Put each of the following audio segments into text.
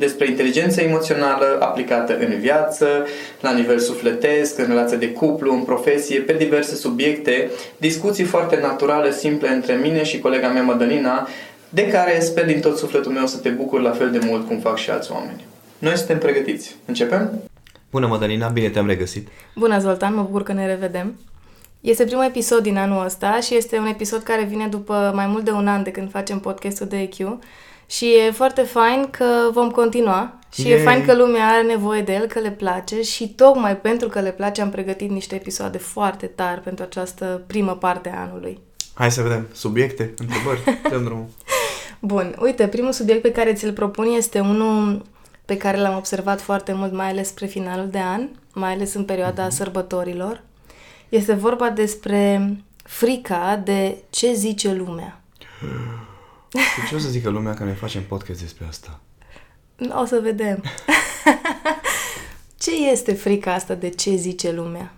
despre inteligența emoțională aplicată în viață, la nivel sufletesc, în relație de cuplu, în profesie, pe diverse subiecte, discuții foarte naturale, simple între mine și colega mea Madalina, de care sper din tot sufletul meu să te bucur la fel de mult cum fac și alți oameni. Noi suntem pregătiți. Începem? Bună, Madalina, bine te-am regăsit. Bună, Zoltan, mă bucur că ne revedem. Este primul episod din anul ăsta și este un episod care vine după mai mult de un an de când facem podcastul de EQ și e foarte fain că vom continua și Yay. e fain că lumea are nevoie de el, că le place și tocmai pentru că le place am pregătit niște episoade foarte tari pentru această primă parte a anului. Hai să vedem. Subiecte, întrebări, dăm drumul. Bun, uite, primul subiect pe care ți-l propun este unul pe care l-am observat foarte mult, mai ales spre finalul de an, mai ales în perioada mm-hmm. sărbătorilor. Este vorba despre frica de ce zice lumea. De ce o să zică lumea că ne facem podcast despre asta? O să vedem. ce este frica asta de ce zice lumea?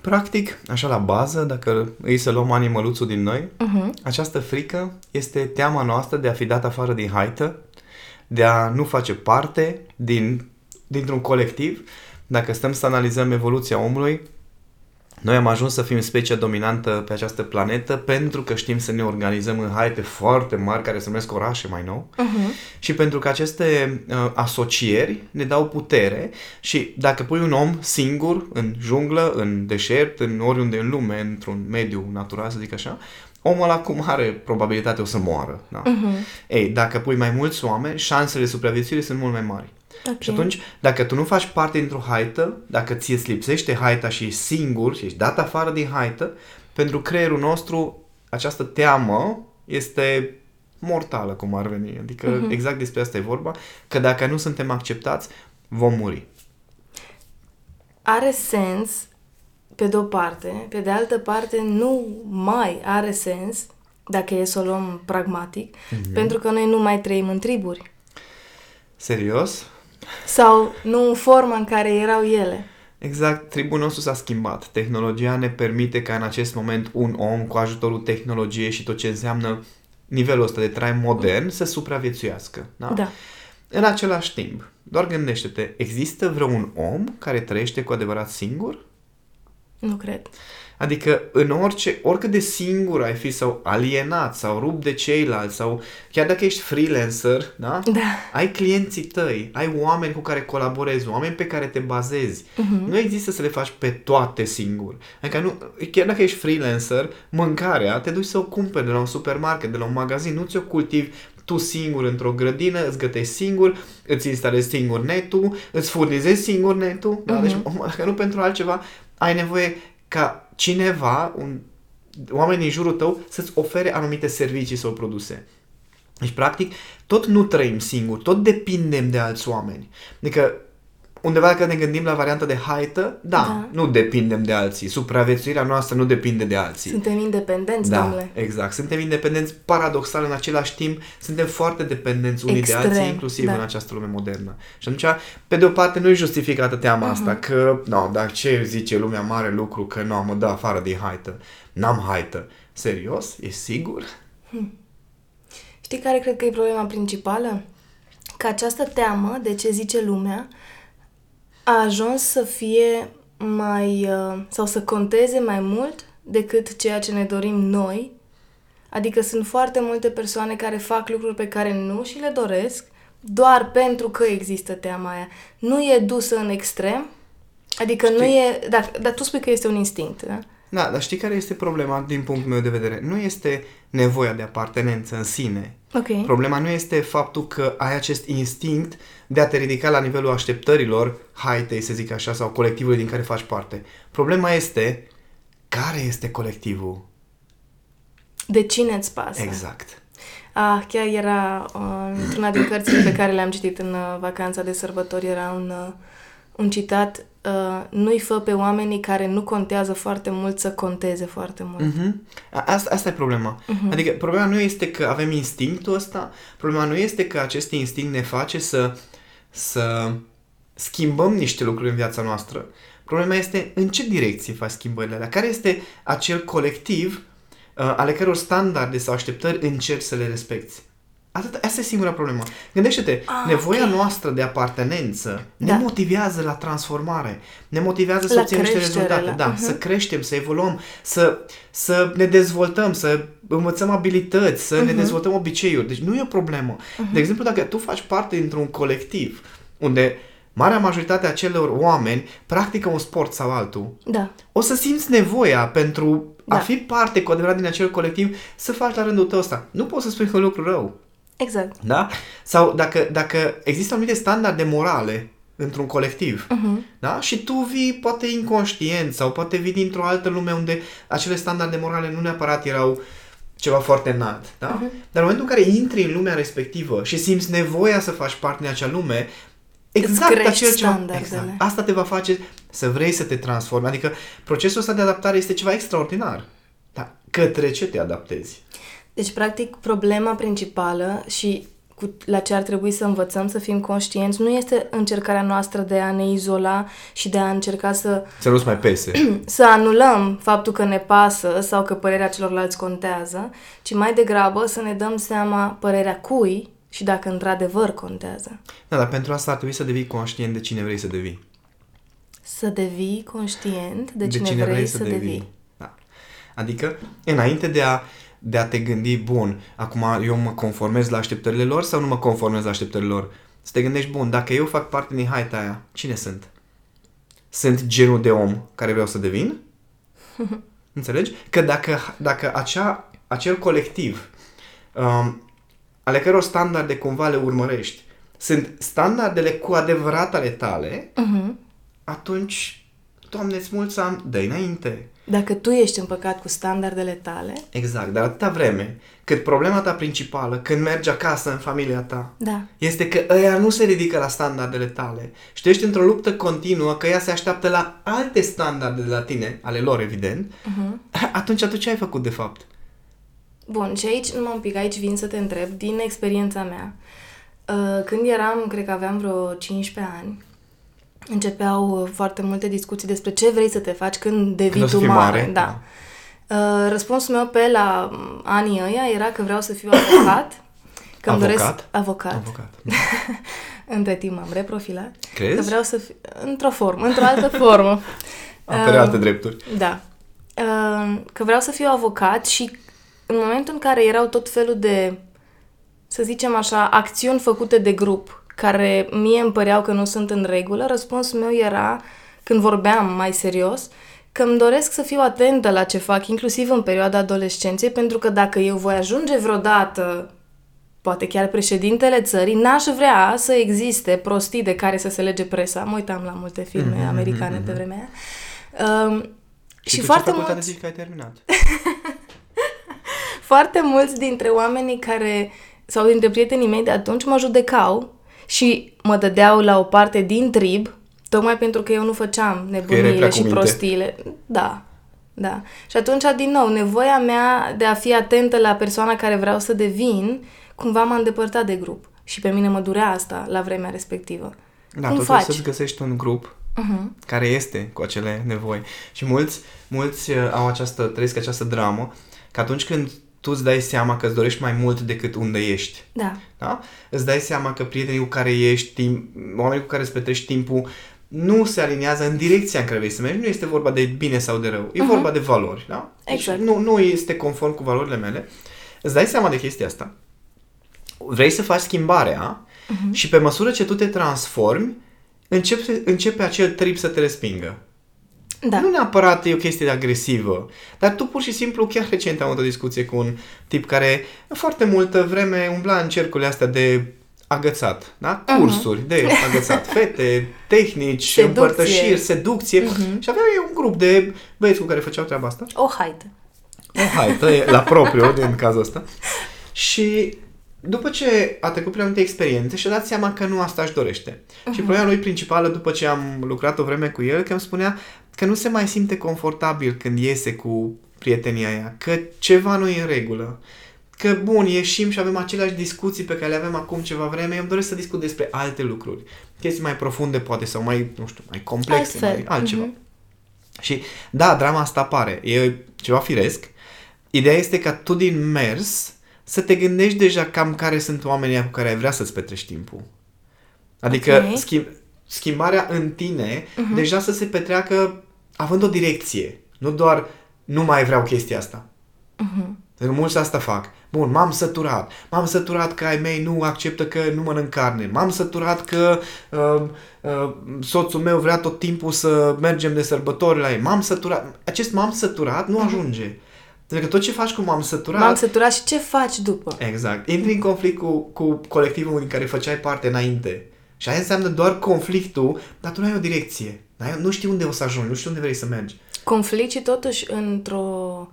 Practic, așa la bază, dacă îi să luăm animăluțul din noi, uh-huh. această frică este teama noastră de a fi dat afară din haită, de a nu face parte din, dintr-un colectiv. Dacă stăm să analizăm evoluția omului, noi am ajuns să fim specia dominantă pe această planetă pentru că știm să ne organizăm în haite foarte mari care se numesc orașe mai nou uh-huh. și pentru că aceste uh, asocieri ne dau putere și dacă pui un om singur în junglă, în deșert, în oriunde în lume, într-un mediu natural, să zic așa, omul ăla cum are probabilitate o să moară. Da? Uh-huh. Ei, dacă pui mai mulți oameni, șansele de supraviețuire sunt mult mai mari. Okay. Și atunci, dacă tu nu faci parte dintr-o haită, dacă ție îți lipsește haita și ești singur și ești dat afară din haită, pentru creierul nostru această teamă este mortală, cum ar veni. Adică uh-huh. exact despre asta e vorba, că dacă nu suntem acceptați, vom muri. Are sens, pe de-o parte, pe de altă parte nu mai are sens, dacă e să o luăm pragmatic, uh-huh. pentru că noi nu mai trăim în triburi. Serios? Sau nu în forma în care erau ele. Exact, tribul nostru s-a schimbat. Tehnologia ne permite ca în acest moment un om cu ajutorul tehnologiei și tot ce înseamnă nivelul ăsta de trai modern să supraviețuiască. Da? da. În același timp, doar gândește-te, există vreun om care trăiește cu adevărat singur? Nu cred. Adică în orice, oricât de singur ai fi sau alienat sau rupt de ceilalți sau chiar dacă ești freelancer, da? Da. Ai clienții tăi, ai oameni cu care colaborezi, oameni pe care te bazezi. Uh-huh. Nu există să le faci pe toate singur. Adică nu, chiar dacă ești freelancer, mâncarea te duci să o cumperi de la un supermarket, de la un magazin, nu ți-o cultivi tu singur într-o grădină, îți gătești singur, îți instalezi singur netul, îți furnizezi singur netul, da? Uh-huh. Deci, dacă nu pentru altceva, ai nevoie ca cineva, un, oamenii în jurul tău, să-ți ofere anumite servicii sau produse. Deci, practic, tot nu trăim singuri, tot depindem de alți oameni. Adică, undeva dacă ne gândim la varianta de haită, da, da, nu depindem de alții. Supraviețuirea noastră nu depinde de alții. Suntem independenți, da, domnule. exact. Suntem independenți, paradoxal, în același timp, suntem foarte dependenți unii Extrem, de alții, inclusiv da. în această lume modernă. Și atunci, pe de o parte, nu e justificată teama uh-huh. asta, că, nu, dar ce zice lumea mare lucru, că nu, mă dă afară din haită. N-am haită. Serios? E sigur? Hmm. Știi care cred că e problema principală? Că această teamă de ce zice lumea a ajuns să fie mai uh, sau să conteze mai mult decât ceea ce ne dorim noi. Adică sunt foarte multe persoane care fac lucruri pe care nu și le doresc doar pentru că există teama aia. Nu e dusă în extrem, Adică știi? nu e... Dar, dar tu spui că este un instinct, da? Da, dar știi care este problema din punctul meu de vedere? Nu este nevoia de apartenență în sine. Ok. Problema nu este faptul că ai acest instinct de a te ridica la nivelul așteptărilor haitei, să zic așa, sau colectivului din care faci parte. Problema este care este colectivul? De cine îți pasă? Exact. Ah, chiar era uh, într-una din cărțile pe care le-am citit în uh, vacanța de sărbători, era un, uh, un citat uh, nu-i fă pe oamenii care nu contează foarte mult să conteze foarte mult. Uh-huh. Asta, asta e problema. Uh-huh. Adică problema nu este că avem instinctul ăsta, problema nu este că acest instinct ne face să, să schimbăm niște lucruri în viața noastră. Problema este în ce direcție faci schimbările alea, care este acel colectiv uh, ale căror standarde sau așteptări încerci să le respecti. Atât, asta e singura problemă. Gândește-te, ah, nevoia okay. noastră de apartenență da. ne motivează la transformare, ne motivează să obținem niște rezultate, la... da, uh-huh. să creștem, să evoluăm, să, să ne dezvoltăm, să învățăm abilități, să uh-huh. ne dezvoltăm obiceiuri. Deci nu e o problemă. Uh-huh. De exemplu, dacă tu faci parte dintr-un colectiv unde marea majoritate a celor oameni practică un sport sau altul, da. o să simți nevoia pentru da. a fi parte cu adevărat din acel colectiv să faci la rândul tău ăsta. Nu poți să spui că e un lucru rău. Exact. Da? Sau dacă, dacă există anumite standarde morale într-un colectiv, uh-huh. da? Și tu vii poate inconștient sau poate vii dintr-o altă lume unde acele standarde morale nu neapărat erau ceva foarte înalt, da? Uh-huh. Dar în momentul în care intri în lumea respectivă și simți nevoia să faci parte din acea lume, exact acel ceva, exact, asta te va face să vrei să te transformi. Adică procesul ăsta de adaptare este ceva extraordinar. Dar către ce te adaptezi? Deci, practic, problema principală și cu, la ce ar trebui să învățăm, să fim conștienți, nu este încercarea noastră de a ne izola și de a încerca să... Să nu-ți mai pese. să anulăm faptul că ne pasă sau că părerea celorlalți contează, ci mai degrabă să ne dăm seama părerea cui și dacă într-adevăr contează. Da, dar pentru asta ar trebui să devii conștient de cine vrei să devii. Să devii conștient de cine, de cine vrei, vrei să, să devii. devii. Da. Adică, înainte de a de a te gândi, bun, acum eu mă conformez la așteptările lor sau nu mă conformez la așteptările lor? Să te gândești, bun, dacă eu fac parte din haita aia, cine sunt? Sunt genul de om care vreau să devin? Înțelegi? Că dacă, dacă acea, acel colectiv um, ale căror standarde cumva le urmărești sunt standardele cu adevărat ale tale, uh-huh. atunci, Doamne, îți mulțumim, dă înainte. Dacă tu ești împăcat cu standardele tale... Exact, dar atâta vreme cât problema ta principală, când mergi acasă în familia ta, da. este că ăia nu se ridică la standardele tale și tu ești într-o luptă continuă că ea se așteaptă la alte standarde de la tine, ale lor evident, uh-huh. atunci tu ce ai făcut de fapt? Bun, și aici, numai un pic, aici vin să te întreb, din experiența mea, uh, când eram, cred că aveam vreo 15 ani, începeau uh, foarte multe discuții despre ce vrei să te faci când devii când tu mare. mare. Da. Uh, răspunsul meu pe la anii ăia era că vreau să fiu avocat. Că avocat? doresc avocat. Avocat. Între timp m-am reprofilat. Crezi? Că vreau să fiu într-o formă, într-o altă formă. Apere uh, alte drepturi. Da. Uh, că vreau să fiu avocat și în momentul în care erau tot felul de, să zicem așa, acțiuni făcute de grup care mie îmi păreau că nu sunt în regulă, răspunsul meu era, când vorbeam mai serios, că îmi doresc să fiu atentă la ce fac, inclusiv în perioada adolescenței, pentru că dacă eu voi ajunge vreodată, poate chiar președintele țării, n-aș vrea să existe prostii de care să se lege presa. Mă uitam la multe filme mm-hmm, americane mm-hmm. pe vremea aia. Um, și, și foarte mulți... zici că ai terminat? foarte mulți dintre oamenii care, sau dintre prietenii mei de atunci, mă judecau și mă dădeau la o parte din trib, tocmai pentru că eu nu făceam nebunile și prostiile. Da, da. Și atunci, din nou, nevoia mea de a fi atentă la persoana care vreau să devin, cumva m-a îndepărtat de grup. Și pe mine mă durea asta la vremea respectivă. Da, Cum tu faci? să-ți găsești un grup uh-huh. care este cu acele nevoi. Și mulți, mulți uh, au această, trăiesc această dramă, că atunci când tu îți dai seama că îți dorești mai mult decât unde ești. Da. da? Îți dai seama că prietenii cu care ești, timp, oamenii cu care îți petrești timpul, nu se aliniază în direcția în care vrei să mergi. Nu este vorba de bine sau de rău. E uh-huh. vorba de valori. Da? Deci exact. nu, nu este conform cu valorile mele. Îți dai seama de chestia asta. Vrei să faci schimbarea uh-huh. și pe măsură ce tu te transformi, începe, începe acel trip să te respingă. Da. Nu neapărat e o chestie agresivă, dar tu pur și simplu, chiar recent am avut o discuție cu un tip care foarte multă vreme umbla în cercurile astea de agățat, da? Mhm. Cursuri uh-huh. de agățat, fete, tehnici, Seducție. împărtășiri, seducție Mhm. uh-huh. și avea eu un grup de băieți cu care făceau treaba asta. O haită. O haită, e la propriu din cazul ăsta. Și după ce a trecut prin anumite experiențe și-a dat seama că nu asta își dorește. Uh-huh. Și problema lui principală, după ce am lucrat o vreme cu el, că îmi spunea că nu se mai simte confortabil când iese cu prietenia aia, că ceva nu e în regulă. Că, bun, ieșim și avem aceleași discuții pe care le avem acum ceva vreme, eu îmi doresc să discut despre alte lucruri. Chestii mai profunde, poate, sau mai, nu știu, mai complexe, Altfel. mai altceva. Mhm. Și, da, drama asta apare. E ceva firesc. Ideea este ca tu din mers să te gândești deja cam care sunt oamenii ăia cu care ai vrea să-ți petrești timpul. Adică Ok. schimb, schimbarea în tine uh-huh. deja să se petreacă având o direcție. Nu doar nu mai vreau chestia asta. Mhm. Pentru că mulți asta fac. Bun, m-am săturat. M-am săturat că ai mei nu acceptă că nu mănânc carne. M-am săturat că uh, uh, soțul meu vrea tot timpul să mergem de sărbători la ei. M-am săturat. Acest m-am săturat nu ajunge. Pentru că tot ce faci cu m-am săturat... M-am săturat și ce faci după? Exact. Intri în conflict cu, cu colectivul din care făceai parte înainte. Și aia înseamnă doar conflictul, dar tu nu ai o direcție. N-ai- Nu știi unde o să ajungi, nu știi unde vrei să mergi. Conflict și totuși într-o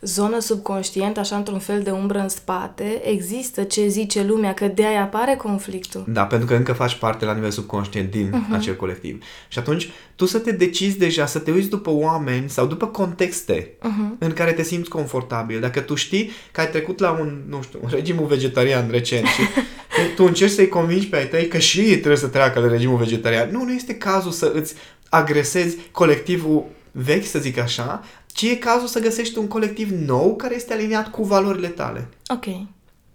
zonă subconștientă, așa într-un fel de umbră în spate, există ce zice lumea, că de aia apare conflictul. Da, pentru că încă faci parte la nivel subconștient din uh-huh. acel colectiv. Și atunci, tu să te decizi deja, să te uiți după oameni sau după contexte uh-huh. în care te simți confortabil. Dacă tu știi că ai trecut la un, nu știu, un regimul vegetarian recent și tu încerci să-i convingi pe ai tăi că și ei trebuie să treacă la regimul vegetarian. Nu, nu este cazul să îți agresezi colectivul vechi, să zic așa, ci e cazul să găsești un colectiv nou care este aliniat cu valorile tale. Ok.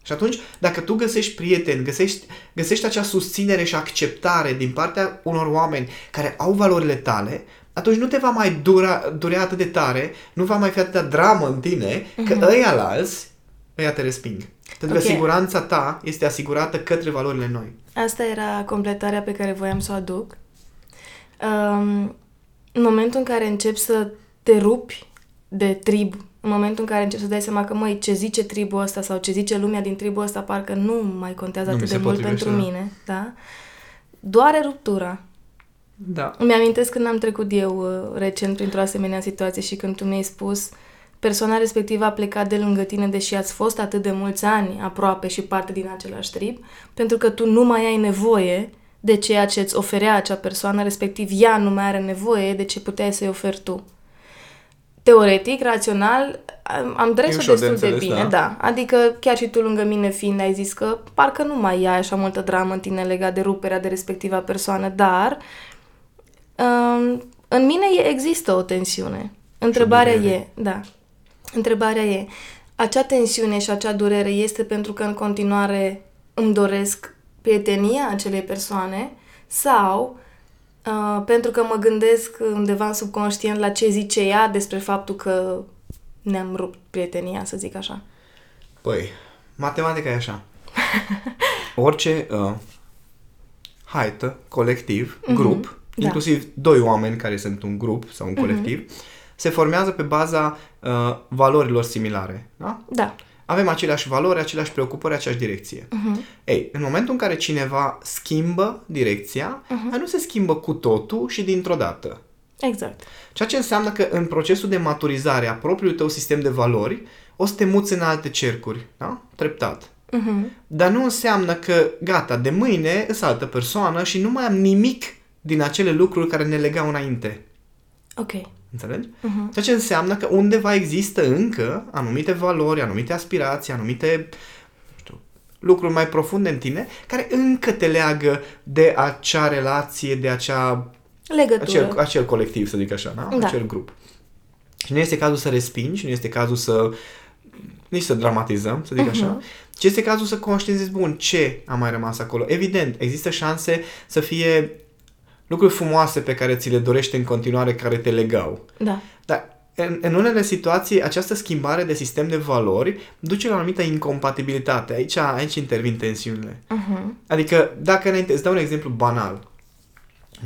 Și atunci, dacă tu găsești prieteni, găsești, găsești acea susținere și acceptare din partea unor oameni care au valorile tale, atunci nu te va mai dura, durea atât de tare, nu va mai fi atâta dramă în tine, că ăia la alți, ăia te resping. Pentru Ok. că siguranța ta este asigurată către valorile noi. Asta era completarea pe care voiam să o aduc. Um, în momentul în care începi să te rupi de trib, în momentul în care începi să dai seama că, măi, ce zice tribul ăsta sau ce zice lumea din tribul ăsta, parcă nu mai contează Nu mi atât se de mult potrivește, pentru da. mine, da? Doare ruptura. Da. Îmi amintesc când am trecut eu uh, recent printr-o asemenea situație și când tu mi-ai spus persoana respectivă a plecat de lângă tine deși ați fost atât de mulți ani aproape și parte din același trib, pentru că tu nu mai ai nevoie de ceea ce îți oferea acea persoană, respectiv ea nu mai are nevoie de ce puteai să-i oferi tu. Teoretic, rațional, am- am E dres-o ușor de destul de, înțeles, bine, da. da. Adică chiar și tu lângă mine fiind ai zis că parcă nu mai ai așa multă dramă în tine legat de ruperea de respectiva persoană, dar um, în mine e- există o tensiune. Întrebarea durere. e, da, întrebarea e, acea tensiune și acea durere este pentru că în continuare îmi doresc prietenia acelei persoane sau uh, pentru că mă gândesc undeva în subconștient la ce zice ea despre faptul că ne-am rupt prietenia, să zic așa. Păi, matematica e așa. Orice uh, haită, colectiv, grup, Da. inclusiv doi oameni care sunt un grup sau un colectiv, se formează pe baza uh, valorilor similare. Da? Da. Avem aceleași valori, aceleași preocupări, aceeași direcție. Uh-huh. Ei, în momentul în care cineva schimbă direcția, uh-huh. nu se schimbă cu totul și dintr-o dată. Exact. Ceea ce înseamnă că în procesul de maturizare a propriului tău sistem de valori, o să te muți în alte cercuri, da? Treptat. Uh-huh. Dar nu înseamnă că, gata, de mâine îs altă persoană și nu mai am nimic din acele lucruri care ne legau înainte. Ok. Înțelegi? Uh-huh. Ceea ce înseamnă că undeva există încă anumite valori, anumite aspirații, anumite nu știu, lucruri mai profunde în tine care încă te leagă de acea relație, de acea Legătură. acel, acel colectiv, să zic așa, da? Da. acel grup. Și nu este cazul să respingi, nu este cazul să nici să dramatizăm, să zic Mhm. așa, ci este cazul să conștientizezi, bun, ce a mai rămas acolo. Evident, există șanse să fie lucruri frumoase pe care ți le dorești în continuare, care te legau. Da. Dar în, în unele situații, această schimbare de sistem de valori duce la o anumită incompatibilitate. Aici, aici intervin tensiunile. Uh-huh. Adică, dacă înainte, îți dau un exemplu banal.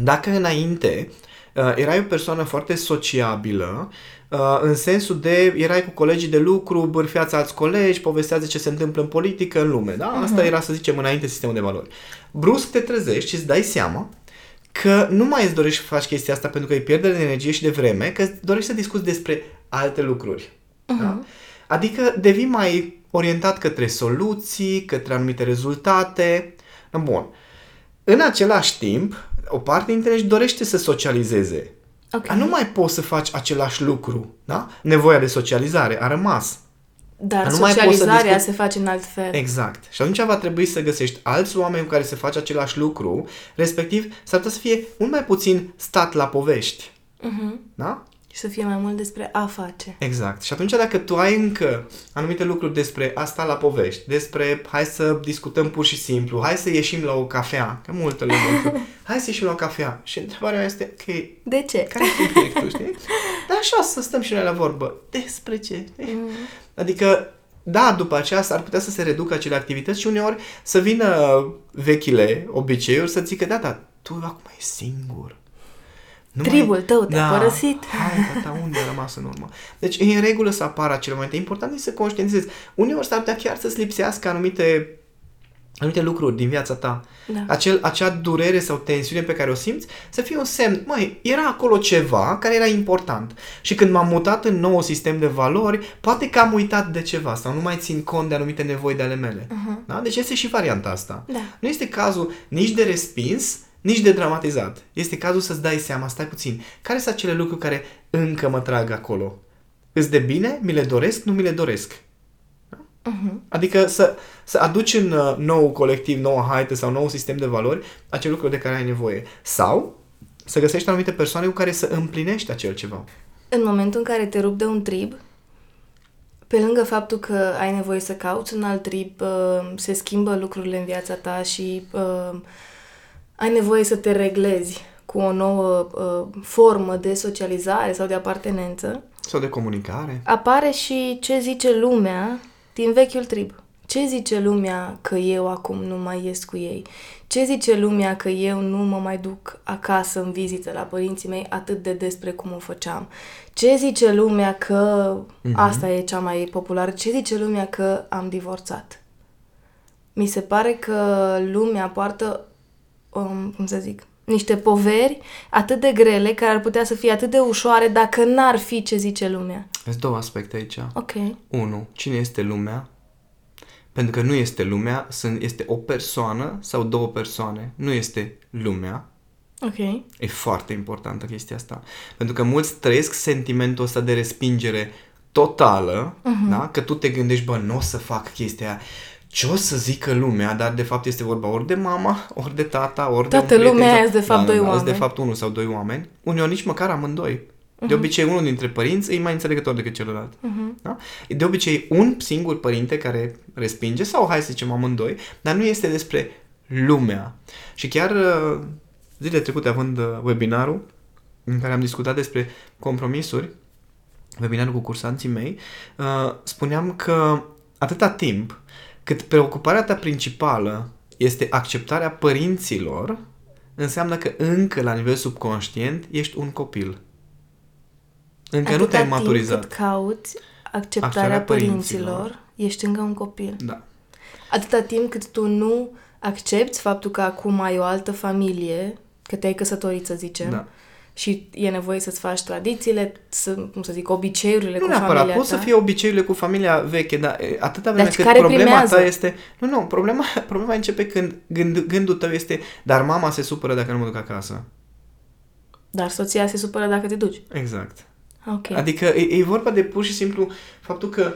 Dacă înainte uh, erai o persoană foarte sociabilă, uh, în sensul de erai cu colegii de lucru, bârfeați alți colegi, povesteați ce se întâmplă în politică, în lume, da? Asta uh-huh. era, să zicem, înainte sistemul de valori. Brusc te trezești și îți dai seama că nu mai îți dorești să faci chestia asta pentru că e pierdere de energie și de vreme, că îți dorești să discuți despre alte lucruri. Uh-huh. Da? Adică devii mai orientat către soluții, către anumite rezultate. Bun. În același timp, o parte dintre ei dorește să socializeze. Okay. Dar nu mai poți să faci același lucru. Da? Nevoia de socializare a rămas. Dar, Dar nu socializarea mai discut... se face în alt fel. Exact. Și atunci va trebui să găsești alți oameni cu care să faci același lucru, respectiv s-ar putea să fie mult mai puțin stat la povești. Uh-huh. Da? Și să fie mai mult despre a face. Exact. Și atunci dacă tu ai încă anumite lucruri despre asta la povești, despre hai să discutăm pur și simplu, hai să ieșim la o cafea, că multă lume hai să ieșim la o cafea. Și întrebarea este, ok, de ce? Care e subiectul, știi? Dar așa să stăm și noi la vorbă. Despre ce? Mm. Adică da, după aceea s-ar putea să se reducă acele activități și uneori să vină vechile obiceiuri să zică, da, da, tu acum e singur. Nu Tribul tău te-a da, părăsit. Hai, tata, unde a rămas în urmă? Deci, e în regulă să apară acele momente. Important e să conștientizezi. Uneori s-ar putea chiar să-ți lipsească anumite anumite lucruri din viața ta. Da. Acel, acea durere sau tensiune pe care o simți să fie un semn. Măi, era acolo ceva care era important. Și când m-am mutat în nou sistem de valori, poate că am uitat de ceva sau nu mai țin cont de anumite nevoi de ale mele. Uh-huh. Da? Deci este și varianta asta. Da. Nu este cazul nici de respins, nici de dramatizat. Este cazul să-ți dai seama, stai puțin, care sunt acele lucruri care încă mă trag acolo? Îți de bine? Mi le doresc? Nu mi le doresc? Uh-huh. Adică să, să aduci în uh, nou colectiv, nouă haită sau nou sistem de valori acele lucruri de care ai nevoie. Sau să găsești anumite persoane cu care să împlinești acel ceva. În momentul în care te rup de un trib, pe lângă faptul că ai nevoie să cauți un alt trib, uh, se schimbă lucrurile în viața ta și uh, ai nevoie să te reglezi cu o nouă uh, formă de socializare sau de apartenență. Sau de comunicare. Apare și ce zice lumea din vechiul trib. Ce zice lumea că eu acum nu mai ies cu ei? Ce zice lumea că eu nu mă mai duc acasă în vizită la părinții mei atât de despre cum o făceam? Ce zice lumea că uh-huh. asta e cea mai populară? Ce zice lumea că am divorțat? Mi se pare că lumea poartă um, cum să zic, niște poveri atât de grele, care ar putea să fie atât de ușoare dacă n-ar fi ce zice lumea. Sunt două aspecte aici. Ok. Unu, cine este lumea? Pentru că nu este lumea, sunt, este o persoană sau două persoane. Nu este lumea. Ok. E foarte importantă chestia asta. Pentru că mulți trăiesc sentimentul ăsta de respingere totală, uh-huh. da? Că tu te gândești, bă, nu o să fac chestia aia ce o să zică lumea, dar de fapt este vorba ori de mama, ori de tata, ori Toată de un lumea aia de fapt da, doi da, oameni. de fapt unul sau doi oameni. Uneori nici măcar amândoi. Uh-huh. De mhm. obicei, unul dintre părinți e mai înțelegător decât celălalt. Uh-huh. Da? De obicei, un singur părinte care respinge, sau hai să zicem amândoi, dar nu este despre lumea. Și chiar uh, zilele trecute, având uh, webinarul, în care am discutat despre compromisuri, webinarul cu cursanții mei, uh, spuneam că atâta timp cât preocuparea ta principală este acceptarea părinților, înseamnă că încă la nivel subconștient ești un copil. Încă Atâta nu te-ai maturizat. Cât cauți acceptarea, acceptarea părinților, părinților, ești încă un copil. Da. Atâta timp cât tu nu accepti faptul că acum ai o altă familie, că te-ai căsătorit, să zicem, da și e nevoie să-ți faci tradițiile, să, cum să zic, obiceiurile nu cu neapărat, familia pot ta. să fie obiceiurile cu familia veche, dar atâta vreme cât care problema primează? ta este... Nu, nu, problema, problema începe când gând, gândul tău este dar mama se supără dacă nu mă duc acasă. Dar soția se supără dacă te duci. Exact. Okay. Adică e, e vorba de pur și simplu faptul că...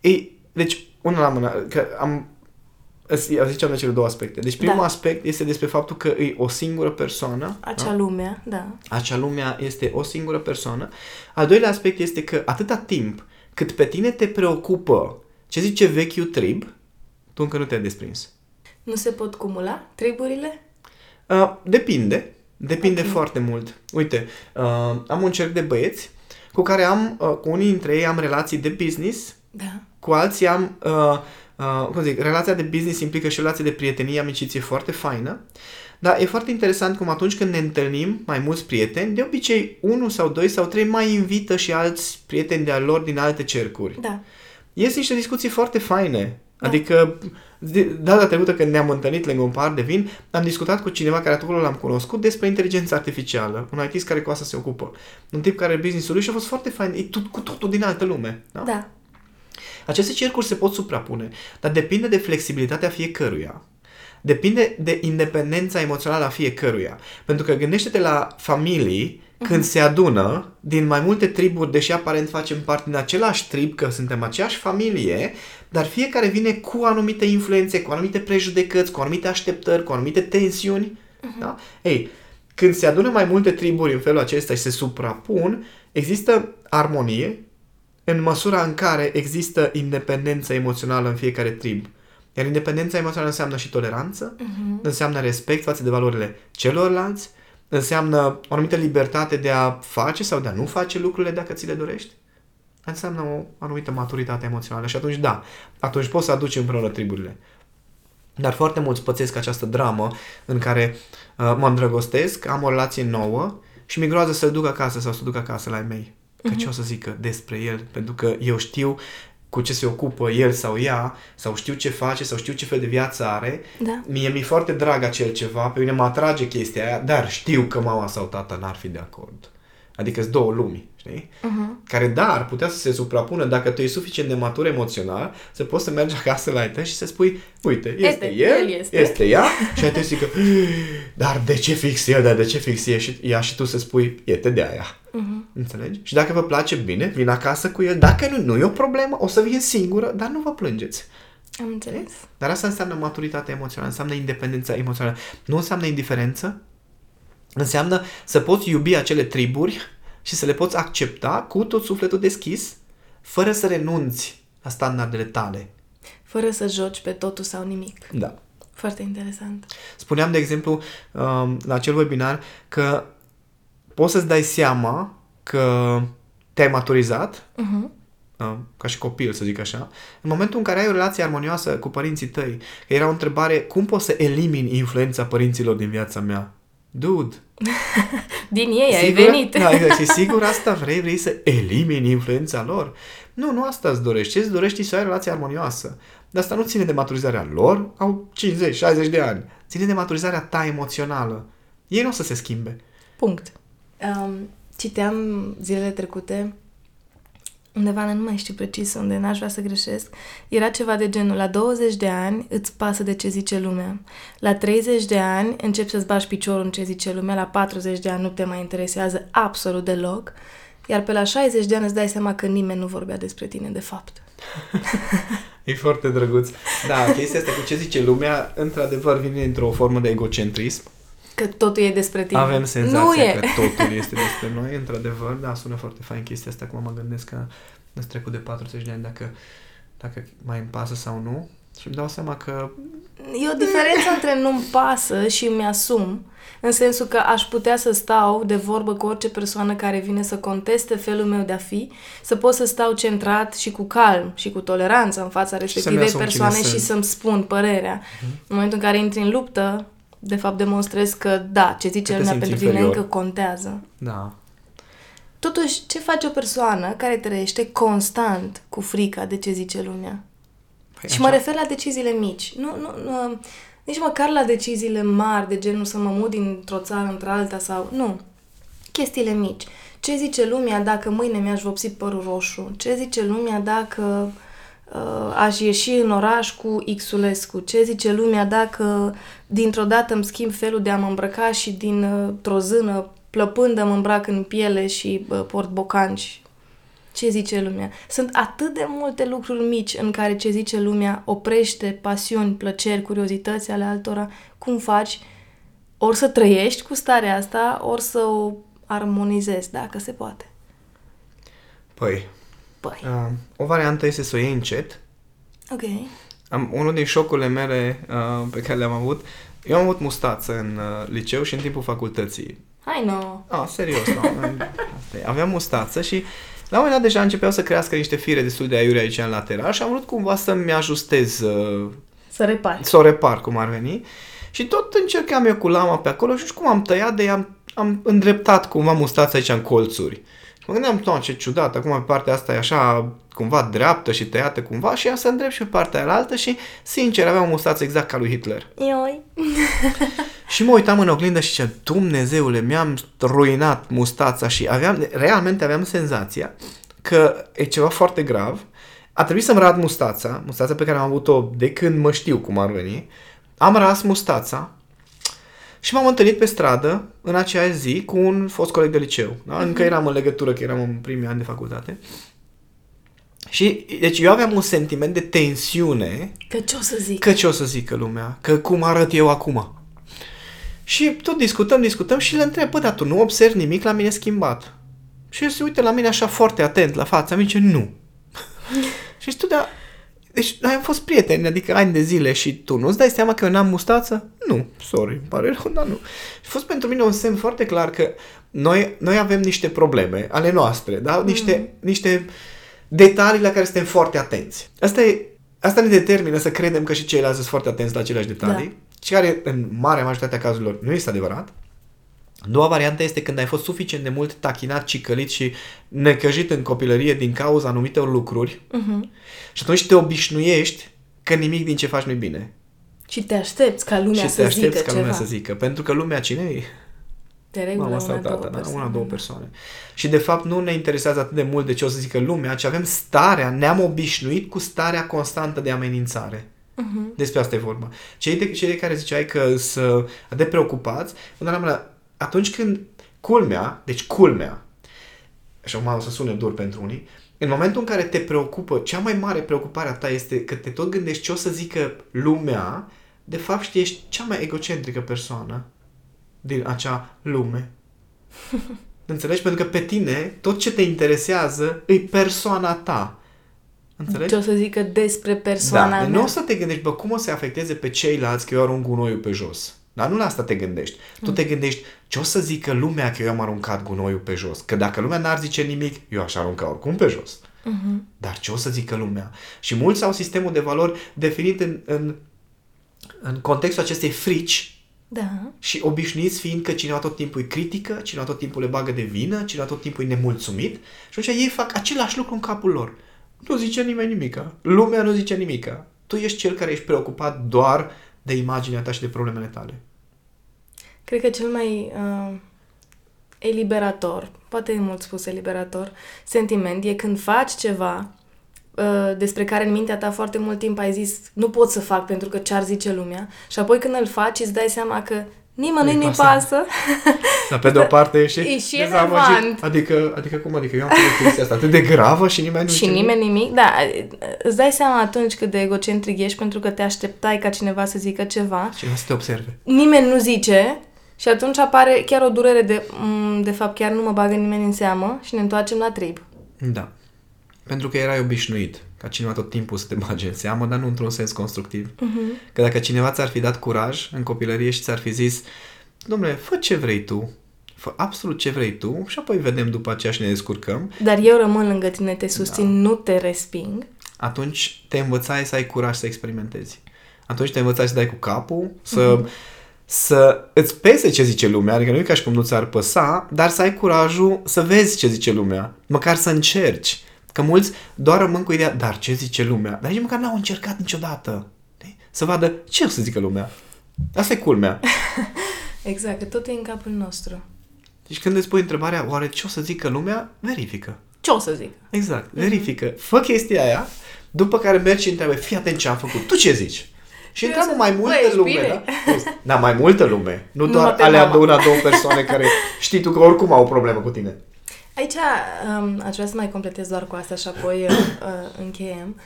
E, deci, unul la mână, că am ziceam de cele două aspecte. Deci primul da. aspect este despre faptul că e o singură persoană. Acea da? lumea, da. Acea lumea este o singură persoană. Al doilea aspect este că atâta timp cât pe tine te preocupă ce zice vechiul trib, tu încă nu te-ai desprins. Nu se pot cumula triburile? Uh, depinde. Depinde okay. foarte mult. Uite, uh, am un cerc de băieți cu care am, uh, cu unii dintre ei am relații de business, da. cu alții am uh, uh, cum zic, relația de business implică și relația de prietenie, amiciție foarte faină, Dar e foarte interesant cum atunci când ne întâlnim mai mulți prieteni, de obicei unul sau doi sau trei mai invită și alți prieteni de-al lor din alte cercuri. Da. Ies niște discuții foarte faine. Da. Adică, data trecută când ne-am întâlnit lângă un par de vin, am discutat cu cineva care acolo l-am cunoscut despre inteligența artificială. Un IT care cu asta se ocupă. Un tip care are business-ul și a fost foarte fain. E tot, cu totul din altă lume. Da? Da. Aceste cercuri se pot suprapune, dar depinde de flexibilitatea fiecăruia. Depinde de independența emoțională a fiecăruia. Pentru că gândește-te la familii când se adună din mai multe triburi, deși aparent facem parte din același trib, că suntem aceeași familie, dar fiecare vine cu anumite influențe, cu anumite prejudecăți, cu anumite așteptări, cu anumite tensiuni. Uh-huh. Da? Ei, când se adună mai multe triburi în felul acesta și se suprapun, există armonie în măsura în care există independență emoțională în fiecare trib. Iar independența emoțională înseamnă și toleranță, uh-huh. înseamnă respect față de valorile celorlalți, înseamnă o anumită libertate de a face sau de a nu face lucrurile dacă ți le dorești. Înseamnă o anumită maturitate emoțională și atunci da, atunci poți să aduci împreună triburile. Dar foarte mulți pățesc această dramă în care uh, mă îndrăgostesc, am o relație nouă și mi groază să-l duc acasă sau să duc acasă la ei mei. Că uh-huh. ce o să zică despre el? Pentru că eu știu cu ce se ocupă el sau ea, sau știu ce face, sau știu ce fel de viață are. Da. Mie mi-e foarte drag acel ceva, pe mine mă atrage chestia aia, dar știu că mama sau tata n-ar fi de acord. Adică sunt două lumi, știi? Uh-huh. Care, da, ar putea să se suprapună dacă tu ești suficient de matur emoțional, să poți să mergi acasă la ea și să spui, uite, este, este el, el este. este ea, și ai să zică, dar de ce fix el, dar de ce fix ea? Și, ea și tu să spui, este de aia. Uh-huh. Înțelegi? Și dacă vă place bine, vin acasă cu el. Dacă nu, nu e o problemă, o să vin singură, dar nu vă plângeți. Am înțeles. Dar asta înseamnă maturitate emoțională, înseamnă independența emoțională. Nu înseamnă indiferență, înseamnă să poți iubi acele triburi și să le poți accepta cu tot sufletul deschis, fără să renunți la standardele tale. Fără să joci pe totul sau nimic. Da. Foarte interesant. Spuneam, de exemplu, um, la acel webinar că poți să-ți dai seama că te-ai maturizat, uh-huh. ca și copil, să zic așa, în momentul în care ai o relație armonioasă cu părinții tăi, că era o întrebare, cum poți să elimini influența părinților din viața mea? Dude. din ei sigur, ai venit. da, exact. Și sigur asta vrei, vrei să elimini influența lor. Nu, nu asta îți dorești. Ce îți dorești să ai o relație armonioasă. Dar asta nu ține de maturizarea lor, au 50-60 de ani. Ține de maturizarea ta emoțională. Ei nu o să se schimbe. Punct. Um, citeam zilele trecute undeva, nu mai știu precis unde, n-aș vrea să greșesc, era ceva de genul, la 20 de ani îți pasă de ce zice lumea, la 30 de ani începi să-ți bași piciorul în ce zice lumea, la 40 de ani nu te mai interesează absolut deloc, iar pe la 60 de ani îți dai seama că nimeni nu vorbea despre tine de fapt. e foarte drăguț. Da, chestia asta cu ce zice lumea, într-adevăr vine într-o formă de egocentrism Că totul e despre tine. Avem senzația nu e. că totul este despre noi, într-adevăr, da, sună foarte fain chestia asta, acum mă gândesc că îți trecut de 40 de ani dacă, dacă mai îmi pasă sau nu și îmi dau seama că... E o diferență între nu-mi pasă și îmi asum, în sensul că aș putea să stau de vorbă cu orice persoană care vine să conteste felul meu de a fi, să pot să stau centrat și cu calm și cu toleranță în fața respectivei persoane și să-mi spun părerea. Uh-huh. În momentul în care intri în luptă, de fapt demonstrez că da, ce zice lumea pentru tine încă contează. Da. Totuși, ce face o persoană care trăiește constant cu frica de ce zice lumea? Păi și așa. mă refer la deciziile mici. Nu, nu, nu, nici măcar la deciziile mari, de genul să mă mut dintr-o țară într-alta sau... Nu. Chestiile mici. Ce zice lumea dacă mâine mi-aș vopsi părul roșu? Ce zice lumea dacă uh, aș ieși în oraș cu Xulescu? Ce zice lumea dacă dintr-o dată îmi schimb felul de a mă îmbrăca și dintr-o zână plăpândă mă îmbrac în piele și uh, port bocanci? Ce zice lumea? Sunt atât de multe lucruri mici în care ce zice lumea oprește pasiuni, plăceri, curiozități ale altora. Cum faci? Ori să trăiești cu starea asta, ori să o armonizezi, dacă se poate. Păi, Păi. Uh, o variantă este să o iei încet. Ok. Am, unul din șocurile mele uh, pe care le-am avut, eu am avut mustață în uh, liceu și în timpul facultății. Hai no. Ah, serios, no. Aveam mustață și la un moment dat deja începeau să crească niște fire destul de aiure aici în lateral și am vrut cumva să-mi ajustez... Uh, să repar. Să o repar, cum ar veni. Și tot încercam eu cu lama pe acolo și nu știu cum am tăiat de am, am îndreptat cumva mustața aici în colțuri. Mă gândeam, doamne, ce ciudat, acum pe partea asta e așa cumva dreaptă și tăiată cumva și ea să îndrept și pe partea aia altă și, sincer, avea o mustață exact ca lui Hitler. Ioi. și mă uitam în oglindă și ce Dumnezeule, mi-am ruinat mustața și aveam, realmente aveam senzația că e ceva foarte grav. A trebuit să-mi rad mustața, mustața pe care am avut-o de când mă știu cum ar veni. Am ras mustața și m-am întâlnit pe stradă în aceea zi cu un fost coleg de liceu. Da? Încă eram în legătură, că eram în primii ani de facultate. Și, deci eu aveam un sentiment de tensiune. Că ce o să zic? Că ce o să zică lumea? Că cum arăt eu acum? Și tot discutăm, discutăm și le întreb, bă, dar tu nu observi nimic la mine schimbat? Și el se uită la mine așa foarte atent la fața, mi zice, nu. și tu, da, deci noi am fost prieteni, adică ani de zile și tu nu-ți dai seama că eu n-am mustață? Nu, sorry, îmi pare rău, dar nu. Și a fost pentru mine un semn foarte clar că noi, noi avem niște probleme ale noastre, da? Niște, mm. niște detalii la care suntem foarte atenți. Asta, e, asta ne determină să credem că și ceilalți sunt foarte atenți la aceleași detalii, da. și care în marea majoritatea cazurilor nu este adevărat. Doua variantă este când ai fost suficient de mult tachinat, cicălit și necăjit în copilărie din cauza anumitor lucruri uh-huh. și atunci te obișnuiești că nimic din ce faci nu-i bine. Și te aștepți ca lumea și să te aștepți zică ca ceva. lumea să zică. Pentru că lumea cine e? De regulă, Mama sau una, două tata, da? persoane. Una, două persoane. Și de fapt nu ne interesează atât de mult de ce o să zică lumea, ci avem starea, ne-am obișnuit cu starea constantă de amenințare. Uh-huh. Despre asta e vorba. Cei de, cei de care ziceai că sunt de preocupați, până la atunci când culmea, deci culmea, așa mai o să sune dur pentru unii, în momentul în care te preocupă, cea mai mare preocupare a ta este că te tot gândești ce o să zică lumea, de fapt știi, ești cea mai egocentrică persoană din acea lume. Înțelegi? Pentru că pe tine, tot ce te interesează e persoana ta. Înțelegi? Ce o să zică despre persoana da, mea. nu o să te gândești, bă, cum o să afecteze pe ceilalți că eu arunc gunoiul pe jos. Dar nu la asta te gândești. Tu te gândești ce o să zică lumea că eu am aruncat gunoiul pe jos. Că dacă lumea n-ar zice nimic, eu aș arunca oricum pe jos. Uh-huh. Dar ce o să zică lumea? Și mulți au sistemul de valori definit în, în, în contextul acestei frici Da. și obișnuiți fiind că cineva tot timpul îi critică, cineva tot timpul le bagă de vină, cineva tot timpul e nemulțumit și atunci ei fac același lucru în capul lor. Nu zice nimeni nimica. Lumea nu zice nimica. Tu ești cel care ești preocupat doar de imaginea ta și de problemele tale. Cred că cel mai uh, eliberator, poate e mult spus eliberator, sentiment e când faci ceva uh, despre care în mintea ta foarte mult timp ai zis nu pot să fac pentru că ce-ar zice lumea și apoi când îl faci îți dai seama că nimănui Nu-i nu-i pasă. pasă. Dar pe de o parte ești E și dezamăgit. enervant. Adică, adică cum? Adică eu am făcut chestia asta atât de gravă și nimeni nu și zice nimeni nimic. Da, îți dai seama atunci cât de egocentric ești pentru că te așteptai ca cineva să zică ceva. Cineva să te observe. Nimeni nu zice și atunci apare chiar o durere de, "Mm, de fapt chiar nu mă bagă nimeni în seamă și ne întoarcem la trib. Da. Pentru că erai obișnuit ca cineva tot timpul să te bage în seamă, dar nu într-un sens constructiv. Uh-huh. Că dacă cineva ți-ar fi dat curaj în copilărie și ți-ar fi zis domnule, fă ce vrei tu, fă absolut ce vrei tu și apoi vedem după aceea și ne descurcăm, Dar eu rămân lângă tine, te susțin, da. nu te resping. atunci te învățai să ai curaj să experimentezi. Atunci te învățai să dai cu capul, să, uh-huh. să îți pese ce zice lumea, adică nu e ca și cum nu ți-ar păsa, dar să ai curajul să vezi ce zice lumea, măcar să încerci. Că mulți doar rămân cu ideea, dar ce zice lumea? Dar nici măcar n-au încercat niciodată. Știi? Să vadă ce o să zică lumea. Asta e culmea. Exact, că tot e în capul nostru. Deci când îți pui întrebarea, oare ce o să zică lumea, verifică. Ce o să zic? Exact, verifică. Fă chestia aia, după care mergi și întreabă, fii atent ce am făcut, tu ce zici? Și Eu întreabă să- mai Băi, multă ești lume, bine? da? Da, mai multă lume. Nu Nu doar pe alea mama. de una, două persoane care știi tu că oricum au o problemă cu tine. Aici um, aș vrea să mai completez doar cu asta și apoi uh, uh, încheiem.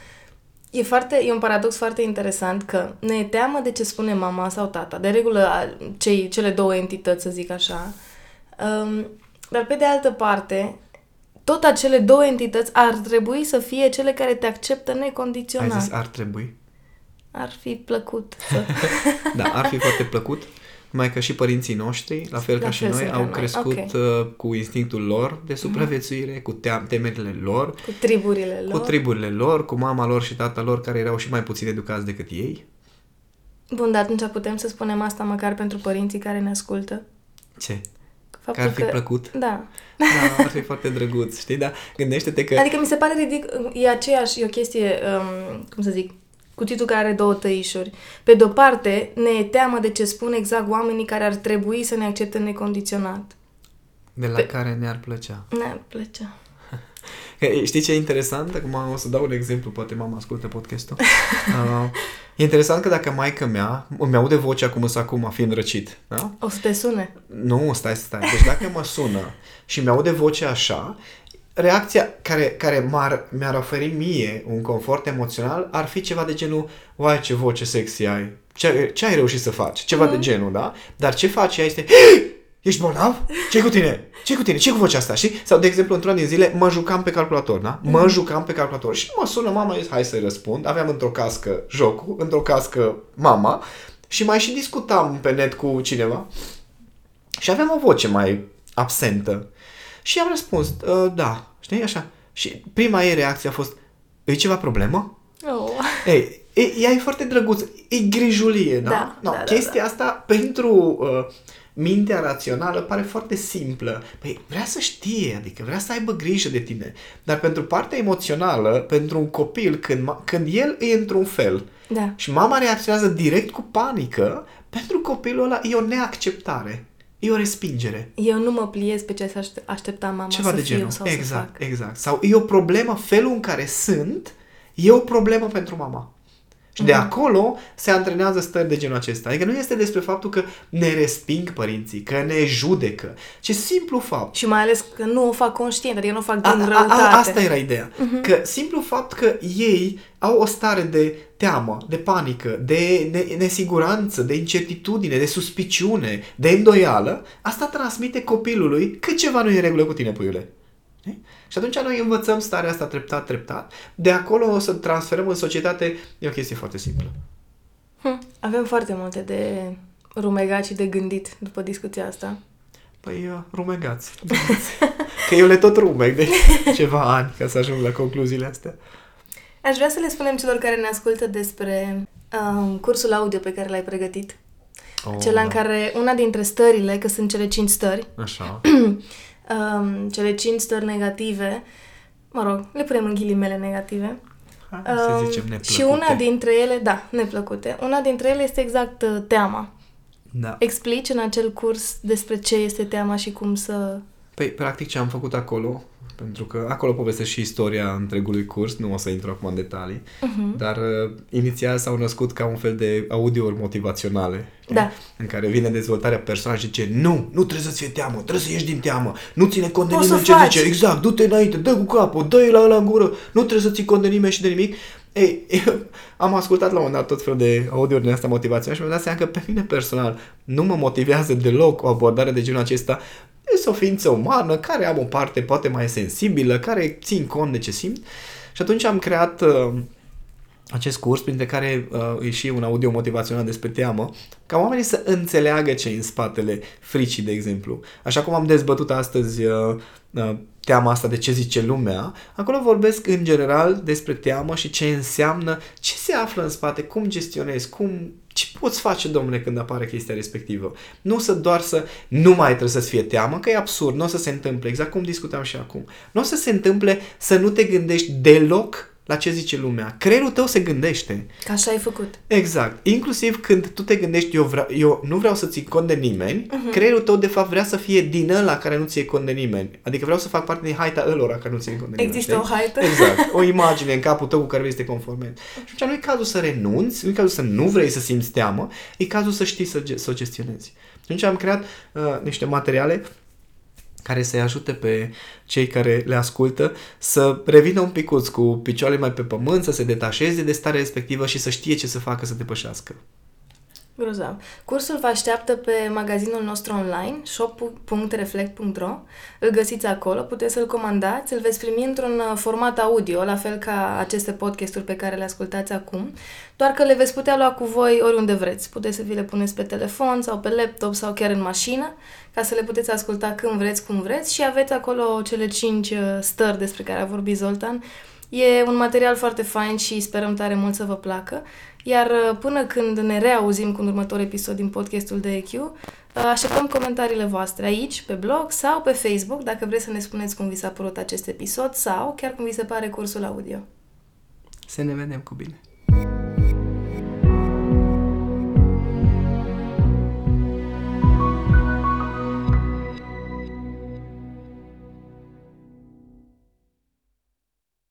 E, foarte, e un paradox foarte interesant că ne e teamă de ce spune mama sau tata. De regulă, a- cei, cele două entități, să zic așa. Um, dar pe de altă parte, tot acele două entități ar trebui să fie cele care te acceptă Ai necondiționat. zis, ar trebui. Ar fi plăcut să... Da, ar fi foarte plăcut. Numai că și părinții noștri, la fel La ca și fel noi, sunt ca au noi. crescut Ok. uh, cu instinctul lor de supraviețuire, cu team- temerile lor, cu triburile lor. cu triburile lor, cu mama lor și tata lor care erau și mai puțin educați decât ei. Bun, dar atunci putem să spunem asta măcar pentru părinții care ne ascultă. Ce? Faptul Că ar fi plăcut? Da. Da, ar fi foarte drăguț, știi? Dar gândește-te că... Adică mi se pare ridic... E aceeași, e o chestie, um, cum să zic, cuțitul care are două tăișuri. Pe de-o parte, ne e teamă de ce spun exact oamenii care ar trebui să ne accepte necondiționat. De la Pe- care ne-ar plăcea. Ne plăcea. Că, Știi ce e interesant? Acum o să dau un exemplu, poate mama ascultă podcastul. Uh, e interesant că dacă maica mea îmi aude vocea cum îs acum, fiind răcit, da? O să te sune. Nu, stai, stai. Deci dacă mă sună și mi-aude vocea așa, reacția care, care m-ar, mi-ar oferi mie un confort emoțional ar fi ceva de genul Uai, ce voce sexy ai! Ce, ce ai reușit să faci? Ceva de genul, da? Dar ce face ea este Ești bolnav? ce cu tine? ce cu tine? ce cu vocea asta? Știi? Sau, de exemplu, într-una din zile mă jucam pe calculator, da? Mă jucam pe calculator și mă sună mama, zis, hai să-i răspund. Aveam într-o cască jocul, într-o cască mama și mai și discutam pe net cu cineva și aveam o voce mai absentă. Și am răspuns, "Uh, da, știi, așa. Și prima ei reacție a fost, e ceva problemă? Oh. Ei, e, ea e foarte drăguț, e grijulie, da? Da, no, da, da, chestia asta pentru uh, mintea rațională pare foarte simplă. Păi vrea să știe, adică vrea să aibă grijă de tine. Dar pentru partea emoțională, pentru un copil, când, ma- când el e într-un fel Da. și mama reacționează direct cu panică, pentru copilul ăla e o neacceptare. E o respingere. Eu nu mă pliez pe ce se aște- aștepta mama Ceva să de fiu genul. sau să exact, fac. exact. Sau e o problemă, felul în care sunt, e o problemă pentru mama. Și Mhm. de acolo se antrenează stări de genul acesta. Adică nu este despre faptul că ne resping părinții, că ne judecă, ci simplu fapt. Și mai ales că nu o fac conștient, adică nu o fac A, din a, răutate. a, asta era ideea. Mhm. Că simplu fapt că ei au o stare de teamă, de panică, de ne- nesiguranță, de incertitudine, de suspiciune, de îndoială, asta transmite copilului că ceva nu e în regulă cu tine, puiule. Știi? Și atunci noi învățăm starea asta treptat, treptat. De acolo o să transferăm în societate. E o chestie foarte simplă. Hm. Avem foarte multe de rumegat și de gândit după discuția asta. Păi, uh, rumegați. că eu le tot rumeg de ceva ani ca să ajung la concluziile astea. Aș vrea să le spunem celor care ne ascultă despre um, cursul audio pe care l-ai pregătit. Oh, Cela în care una dintre stările, că sunt cele cinci stări, Așa. um, cele cinci stări negative, mă rog, le punem în ghilimele negative. Hai să Um, zicem neplăcute. și una dintre ele, da, neplăcute, una dintre ele este exact uh, teama. Da. Explici în acel curs despre ce este teama și cum să... Păi, practic, ce am făcut acolo, pentru că acolo povestesc și istoria întregului curs, nu o să intru acum în detalii, Uh-huh. dar uh, inițial s-au născut ca un fel de audiouri motivaționale, știi? Da. în care vine dezvoltarea personajului și zice, nu, nu trebuie să-ți fie teamă, trebuie să ieși din teamă, nu ține cont de Poți nimeni să ce faci. zice, exact, du-te înainte, dă cu capul, dă-i la ăla în gură, nu trebuie să ții cont de nimeni și de nimic. Ei, eu am ascultat la un moment dat tot felul de audio din asta motivaționale și mi-am dat seama că pe mine personal nu mă motivează deloc o abordare de genul acesta. Este o ființă umană care am o parte poate mai sensibilă, care țin cont de ce simt. Și atunci am creat uh, acest curs, printre care uh, e și un audio motivațional despre teamă, ca oamenii să înțeleagă ce e în spatele fricii, de exemplu. Așa cum am dezbătut astăzi uh, uh, teama asta de ce zice lumea, acolo vorbesc în general despre teamă și ce înseamnă, ce se află în spate, cum gestionezi, cum, ce poți face, domnule, când apare chestia respectivă. Nu să doar să nu mai trebuie să-ți fie teamă, că e absurd, nu o să se întâmple, exact cum discutam și acum. Nu o să se întâmple să nu te gândești deloc la ce zice lumea. Creierul tău se gândește. Că așa ai făcut. Exact. Inclusiv când tu te gândești, eu, vreau, eu nu vreau să ții cont de nimeni, uh-huh. creierul tău de fapt vrea să fie din ăla care nu ție cont de nimeni. Adică vreau să fac parte din haita ălora care nu ție cont de nimeni. Există o știi? haită? Exact. O imagine în capul tău cu care vrei să te conformezi. Și atunci nu e cazul să renunți, nu e cazul să nu vrei să simți teamă, e cazul să știi să, ge- să o gestionezi. Și atunci am creat uh, niște materiale care să-i ajute pe cei care le ascultă să revină un picuț cu picioarele mai pe pământ, să se detașeze de starea respectivă și să știe ce să facă să depășească. Grozav. Cursul vă așteaptă pe magazinul nostru online, shop.reflect.ro. Îl găsiți acolo, puteți să-l comandați, îl veți primi într-un uh, format audio, la fel ca aceste podcasturi pe care le ascultați acum, doar că le veți putea lua cu voi oriunde vreți. Puteți să vi le puneți pe telefon sau pe laptop sau chiar în mașină, ca să le puteți asculta când vreți, cum vreți și aveți acolo cele cinci uh, stări despre care a vorbit Zoltan. E un material foarte fain și sperăm tare mult să vă placă. Iar uh, până când ne reauzim cu un următor episod din podcastul de EQ, uh, așteptăm comentariile voastre aici, pe blog sau pe Facebook, dacă vreți să ne spuneți cum vi s-a părut acest episod sau chiar cum vi se pare cursul audio. Să ne vedem cu bine!